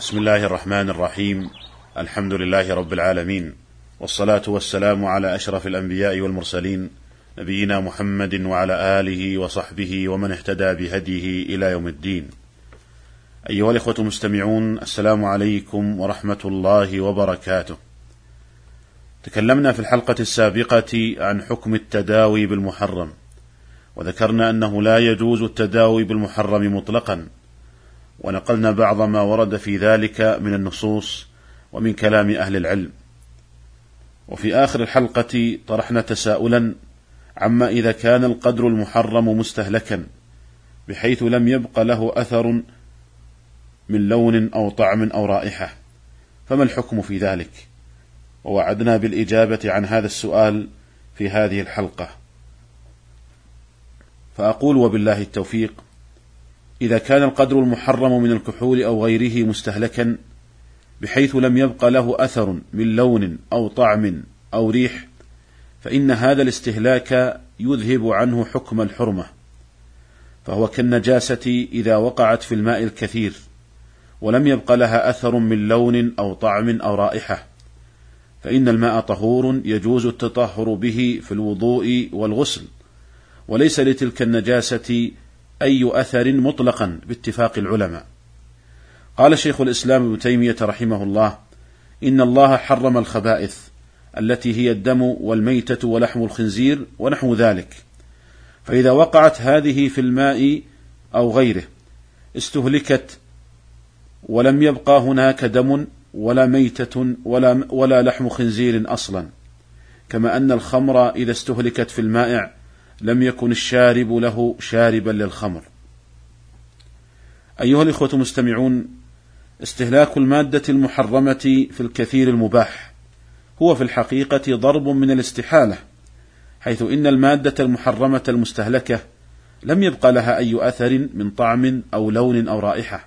بسم الله الرحمن الرحيم. الحمد لله رب العالمين. والصلاة والسلام على أشرف الأنبياء والمرسلين نبينا محمد وعلى آله وصحبه ومن اهتدى بهديه إلى يوم الدين. أيها الإخوة المستمعون السلام عليكم ورحمة الله وبركاته. تكلمنا في الحلقة السابقة عن حكم التداوي بالمحرم وذكرنا أنه لا يجوز التداوي بالمحرم مطلقا. ونقلنا بعض ما ورد في ذلك من النصوص ومن كلام أهل العلم. وفي آخر الحلقة طرحنا تساؤلا عما إذا كان القدر المحرم مستهلكا بحيث لم يبق له أثر من لون أو طعم أو رائحة. فما الحكم في ذلك؟ ووعدنا بالإجابة عن هذا السؤال في هذه الحلقة. فأقول وبالله التوفيق إذا كان القدر المحرم من الكحول أو غيره مستهلكا بحيث لم يبق له أثر من لون أو طعم أو ريح فإن هذا الاستهلاك يذهب عنه حكم الحرمة. فهو كالنجاسة إذا وقعت في الماء الكثير ولم يبق لها أثر من لون أو طعم أو رائحة. فإن الماء طهور يجوز التطهر به في الوضوء والغسل وليس لتلك النجاسة أي أثر مطلقا باتفاق العلماء. قال شيخ الإسلام ابن تيمية رحمه الله: إن الله حرم الخبائث التي هي الدم والميتة ولحم الخنزير ونحو ذلك. فإذا وقعت هذه في الماء أو غيره استهلكت ولم يبقى هناك دم ولا ميتة ولا ولا لحم خنزير أصلا. كما أن الخمر إذا استهلكت في المائع لم يكن الشارب له شاربا للخمر. أيها الإخوة المستمعون، استهلاك المادة المحرمة في الكثير المباح هو في الحقيقة ضرب من الاستحالة، حيث إن المادة المحرمة المستهلكة لم يبق لها أي أثر من طعم أو لون أو رائحة،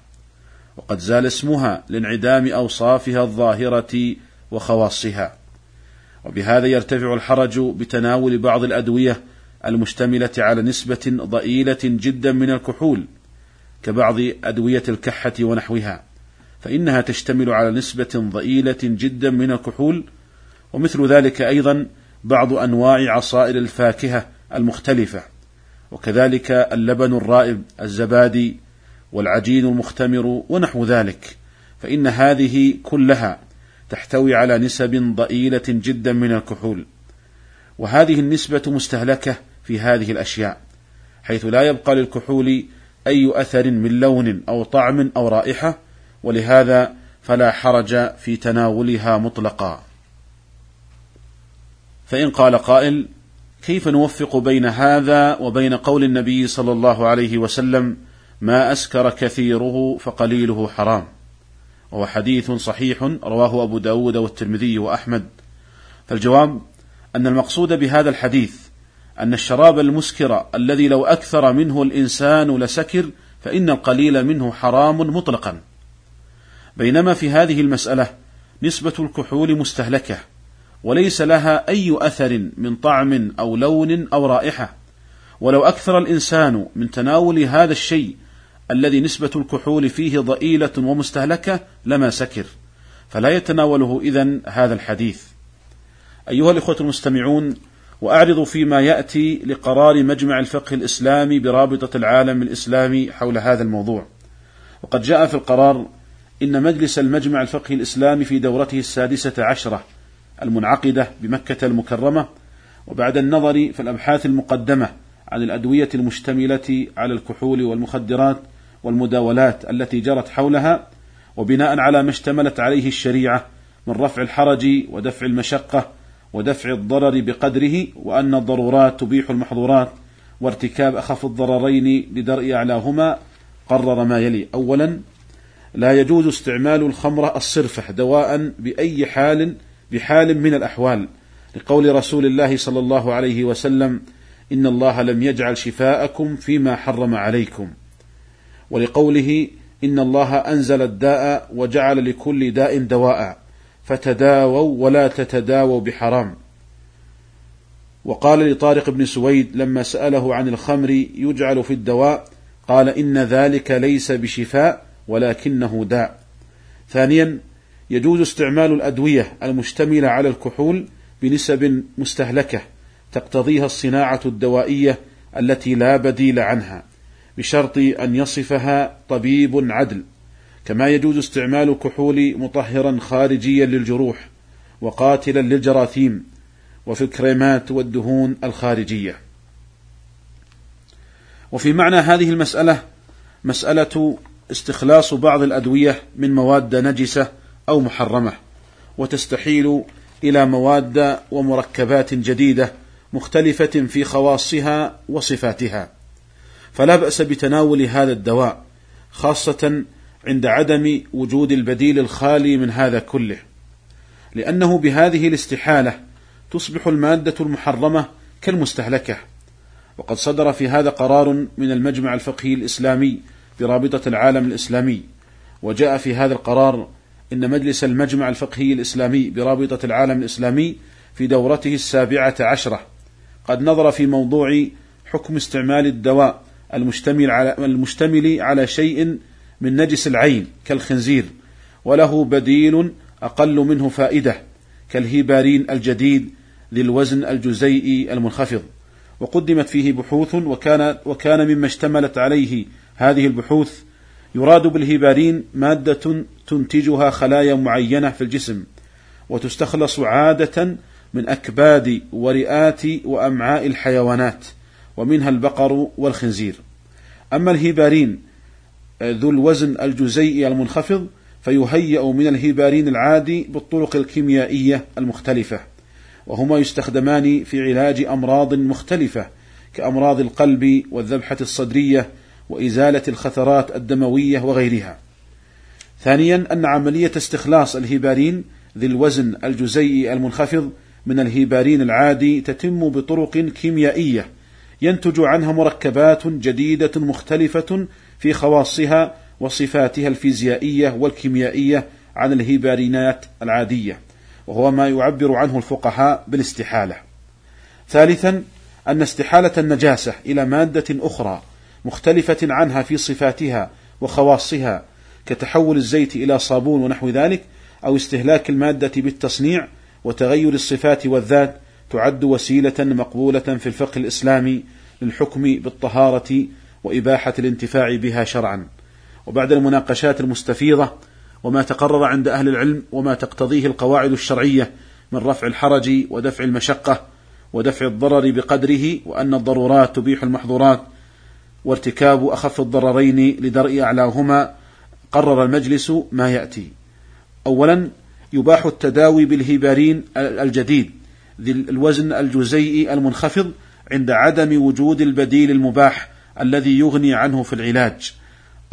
وقد زال اسمها لانعدام أوصافها الظاهرة وخواصها. وبهذا يرتفع الحرج بتناول بعض الأدوية المشتملة على نسبة ضئيلة جدا من الكحول كبعض أدوية الكحة ونحوها فإنها تشتمل على نسبة ضئيلة جدا من الكحول ومثل ذلك أيضا بعض أنواع عصائر الفاكهة المختلفة وكذلك اللبن الرائب الزبادي والعجين المختمر ونحو ذلك فإن هذه كلها تحتوي على نسب ضئيلة جدا من الكحول وهذه النسبة مستهلكة في هذه الأشياء حيث لا يبقى للكحول أي أثر من لون أو طعم أو رائحة ولهذا فلا حرج في تناولها مطلقا. فإن قال قائل كيف نوفق بين هذا وبين قول النبي صلى الله عليه وسلم ما أسكر كثيره فقليله حرام؟ وهو حديث صحيح رواه أبو داود والترمذي وأحمد. فالجواب أن المقصود بهذا الحديث أن الشراب المسكر الذي لو أكثر منه الإنسان لسكر فإن القليل منه حرام مطلقا. بينما في هذه المسألة نسبة الكحول مستهلكة وليس لها أي أثر من طعم أو لون أو رائحة. ولو أكثر الإنسان من تناول هذا الشيء الذي نسبة الكحول فيه ضئيلة ومستهلكة لما سكر. فلا يتناوله إذن هذا الحديث. أيها الإخوة المستمعون وأعرض فيما يأتي لقرار مجمع الفقه الإسلامي برابطة العالم الإسلامي حول هذا الموضوع. وقد جاء في القرار إن مجلس المجمع الفقهي الإسلامي في دورته السادسة عشرة المنعقدة بمكة المكرمة وبعد النظر في الأبحاث المقدمة عن الأدوية المشتملة على الكحول والمخدرات والمداولات التي جرت حولها وبناء على ما اشتملت عليه الشريعة من رفع الحرج ودفع المشقة ودفع الضرر بقدره وأن الضرورات تبيح المحظورات وارتكاب أخف الضررين لدرء أعلاهما قرر ما يلي. أولا لا يجوز استعمال الخمرة الصرفة دواء بأي حال بحال من الأحوال. لقول رسول الله صلى الله عليه وسلم إن الله لم يجعل شفاءكم فيما حرم عليكم. ولقوله إن الله أنزل الداء وجعل لكل داء دواء. فتداووا ولا تتداووا بحرام. وقال لطارق بن سويد لما سأله عن الخمر يجعل في الدواء قال إن ذلك ليس بشفاء ولكنه داء. ثانيا يجوز استعمال الأدوية المشتملة على الكحول بنسب مستهلكة تقتضيها الصناعة الدوائية التي لا بديل عنها بشرط أن يصفها طبيب عدل. كما يجوز استعمال الكحول مطهرا خارجيا للجروح وقاتلا للجراثيم وفي الكريمات والدهون الخارجية. وفي معنى هذه المسألة مسألة استخلاص بعض الأدوية من مواد نجسة أو محرمة وتستحيل إلى مواد ومركبات جديدة مختلفة في خواصها وصفاتها. فلا بأس بتناول هذا الدواء خاصة عند عدم وجود البديل الخالي من هذا كله لأنه بهذه الاستحالة تصبح المادة المحرمة كالمستهلكة. وقد صدر في هذا قرار من المجمع الفقهي الإسلامي برابطة العالم الإسلامي. وجاء في هذا القرار إن مجلس المجمع الفقهي الإسلامي برابطة العالم الإسلامي في دورته السابعة عشرة. قد نظر في موضوع حكم استعمال الدواء المشتمل على المشتمل على شيء من نجس العين كالخنزير وله بديل أقل منه فائدة كالهيبارين الجديد ذي الوزن الجزيئي المنخفض. وقدمت فيه بحوث وكان وكان مما اشتملت عليه هذه البحوث يراد بالهيبارين مادة تنتجها خلايا معينة في الجسم وتستخلص عادة من أكباد ورئات وأمعاء الحيوانات ومنها البقر والخنزير. أما الهيبارين ذو الوزن الجزيئي المنخفض فيهيأ من الهيبارين العادي بالطرق الكيميائية المختلفة وهما يستخدمان في علاج أمراض مختلفة كأمراض القلب والذبحة الصدرية وإزالة الخثرات الدموية وغيرها. ثانيا أن عملية استخلاص الهيبارين ذي الوزن الجزيئي المنخفض من الهيبارين العادي تتم بطرق كيميائية ينتج عنها مركبات جديدة مختلفة في خواصها وصفاتها الفيزيائية والكيميائية عن الهيبارينات العادية وهو ما يعبر عنه الفقهاء بالاستحالة. ثالثا أن استحالة النجاسة إلى مادة أخرى مختلفة عنها في صفاتها وخواصها كتحول الزيت إلى صابون ونحو ذلك أو استهلاك المادة بالتصنيع وتغير الصفات والذات تعد وسيلة مقبولة في الفقه الإسلامي للحكم بالطهارة وإباحة الانتفاع بها شرعا وبعد المناقشات المستفيضة وما تقرر عند أهل العلم وما تقتضيه القواعد الشرعية من رفع الحرج ودفع المشقة ودفع الضرر بقدره وأن الضرورات تبيح المحظورات وارتكاب أخف الضررين لدرء أعلاهما قرر المجلس ما يأتي. أولا يباح التداوي بالهيبارين الجديد ذي الوزن الجزيئي المنخفض عند عدم وجود البديل المباح الذي يغني عنه في العلاج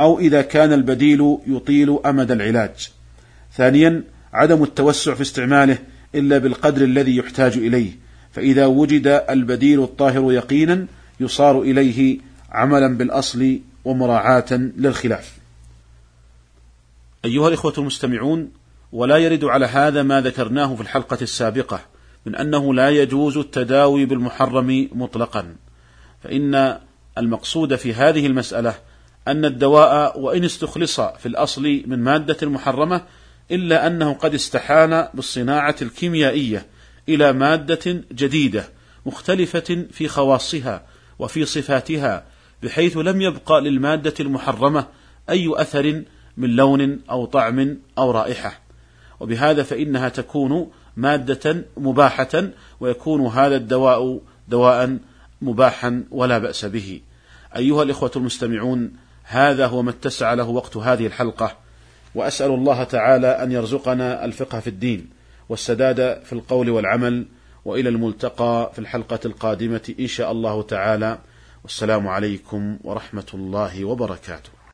أو إذا كان البديل يطيل أمد العلاج. ثانيا عدم التوسع في استعماله إلا بالقدر الذي يحتاج إليه، فإذا وجد البديل الطاهر يقينا يصار إليه عملا بالأصل ومراعاة للخلاف. أيها الإخوة المستمعون، ولا يرد على هذا ما ذكرناه في الحلقة السابقة من أنه لا يجوز التداوي بالمحرم مطلقا، فإن المقصود في هذه المسألة أن الدواء وإن استخلص في الأصل من مادة محرمة إلا أنه قد استحان بالصناعة الكيميائية إلى مادة جديدة مختلفة في خواصها وفي صفاتها بحيث لم يبقى للمادة المحرمة أي أثر من لون أو طعم أو رائحة. وبهذا فإنها تكون مادة مباحة ويكون هذا الدواء دواء مباحا ولا بأس به. أيها الإخوة المستمعون هذا هو ما اتسع له وقت هذه الحلقة وأسأل الله تعالى أن يرزقنا الفقه في الدين والسداد في القول والعمل وإلى الملتقى في الحلقة القادمة إن شاء الله تعالى والسلام عليكم ورحمة الله وبركاته